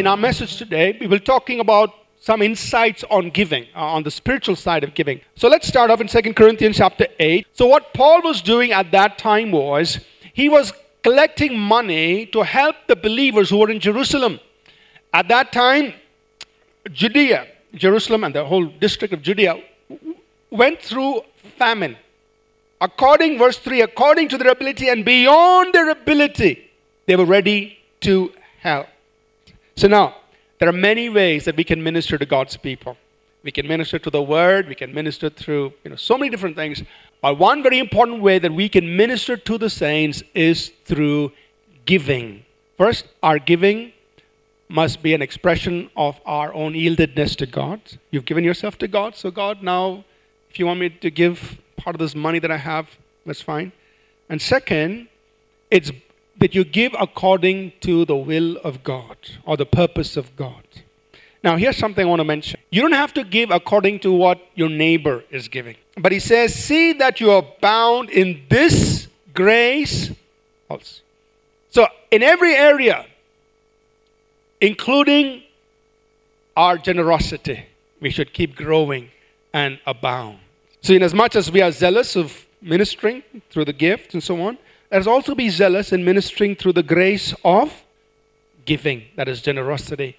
In our message today, we will be talking about some insights on giving, uh, on the spiritual side of giving. So let's start off in 2 Corinthians chapter 8. So what Paul was doing at that time was he was collecting money to help the believers who were in Jerusalem. At that time, Judea, Jerusalem and the whole district of Judea went through famine. According, verse 3, according to their ability and beyond their ability, they were ready to help. So now, there are many ways that we can minister to God's people. We can minister to the word, we can minister through you know, so many different things. But one very important way that we can minister to the saints is through giving. First, our giving must be an expression of our own yieldedness to God. You've given yourself to God, so God, now, if you want me to give part of this money that I have, that's fine. And second, it's that you give according to the will of God or the purpose of God. Now, here's something I want to mention. You don't have to give according to what your neighbor is giving. But he says, See that you are bound in this grace also. So, in every area, including our generosity, we should keep growing and abound. So, in as much as we are zealous of ministering through the gift and so on, let us also be zealous in ministering through the grace of giving, that is generosity.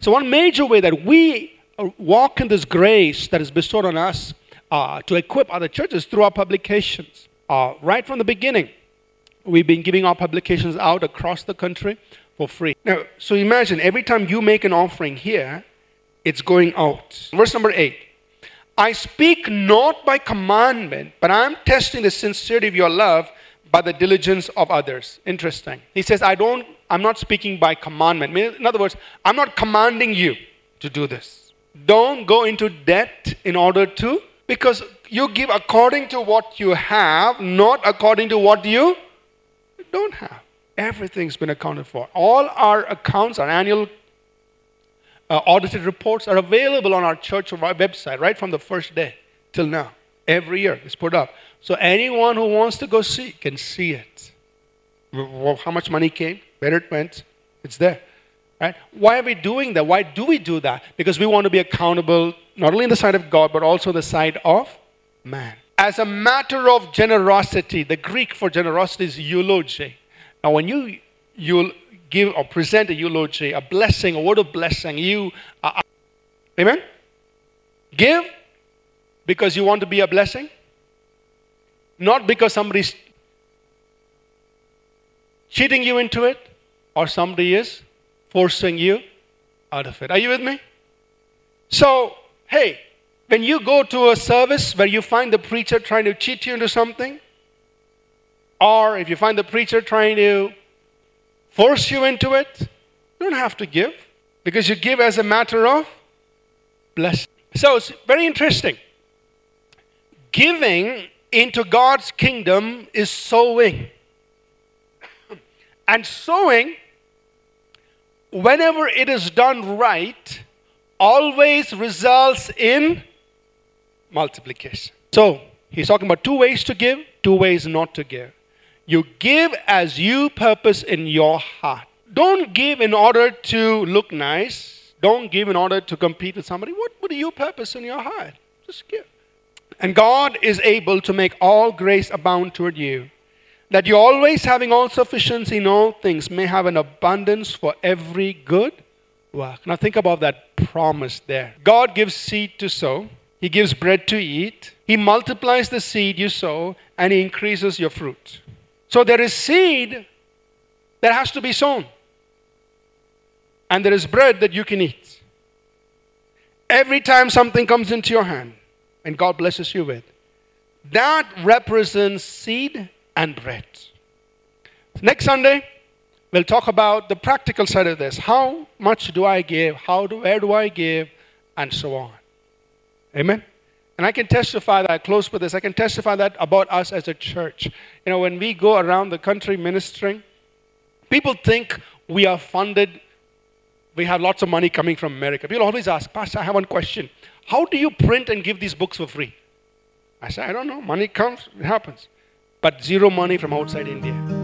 So, one major way that we uh, walk in this grace that is bestowed on us uh, to equip other churches through our publications. Uh, right from the beginning, we've been giving our publications out across the country for free. Now, so imagine every time you make an offering here, it's going out. Verse number eight. I speak not by commandment, but I'm testing the sincerity of your love by the diligence of others. Interesting. He says, I don't, I'm not speaking by commandment. In other words, I'm not commanding you to do this. Don't go into debt in order to, because you give according to what you have, not according to what you don't have. Everything's been accounted for. All our accounts, our annual uh, audited reports are available on our church website right from the first day till now. Every year it's put up. So anyone who wants to go see can see it. How much money came, where it went, it's there. Right? Why are we doing that? Why do we do that? Because we want to be accountable not only in the sight of God, but also the side of man. As a matter of generosity, the Greek for generosity is eulogy. Now, when you, you give or present a eulogy, a blessing, a word of blessing, you, uh, amen? Give because you want to be a blessing not because somebody's cheating you into it or somebody is forcing you out of it. Are you with me? So, hey, when you go to a service where you find the preacher trying to cheat you into something, or if you find the preacher trying to force you into it, you don't have to give because you give as a matter of blessing. So it's very interesting. Giving into God's kingdom is sowing. And sowing, whenever it is done right, always results in multiplication. So, he's talking about two ways to give, two ways not to give. You give as you purpose in your heart. Don't give in order to look nice. Don't give in order to compete with somebody. What, what do you purpose in your heart? Just give. And God is able to make all grace abound toward you, that you always having all sufficiency in all things may have an abundance for every good work. Now think about that promise there. God gives seed to sow, He gives bread to eat, He multiplies the seed you sow, and He increases your fruit. So there is seed that has to be sown, and there is bread that you can eat. Every time something comes into your hand, and God blesses you with. That represents seed and bread. Next Sunday, we'll talk about the practical side of this. How much do I give? How do, where do I give? And so on. Amen? And I can testify that, I close with this, I can testify that about us as a church. You know, when we go around the country ministering, people think we are funded, we have lots of money coming from America. People always ask, Pastor, I have one question. How do you print and give these books for free? I said, I don't know. Money comes, it happens. But zero money from outside India.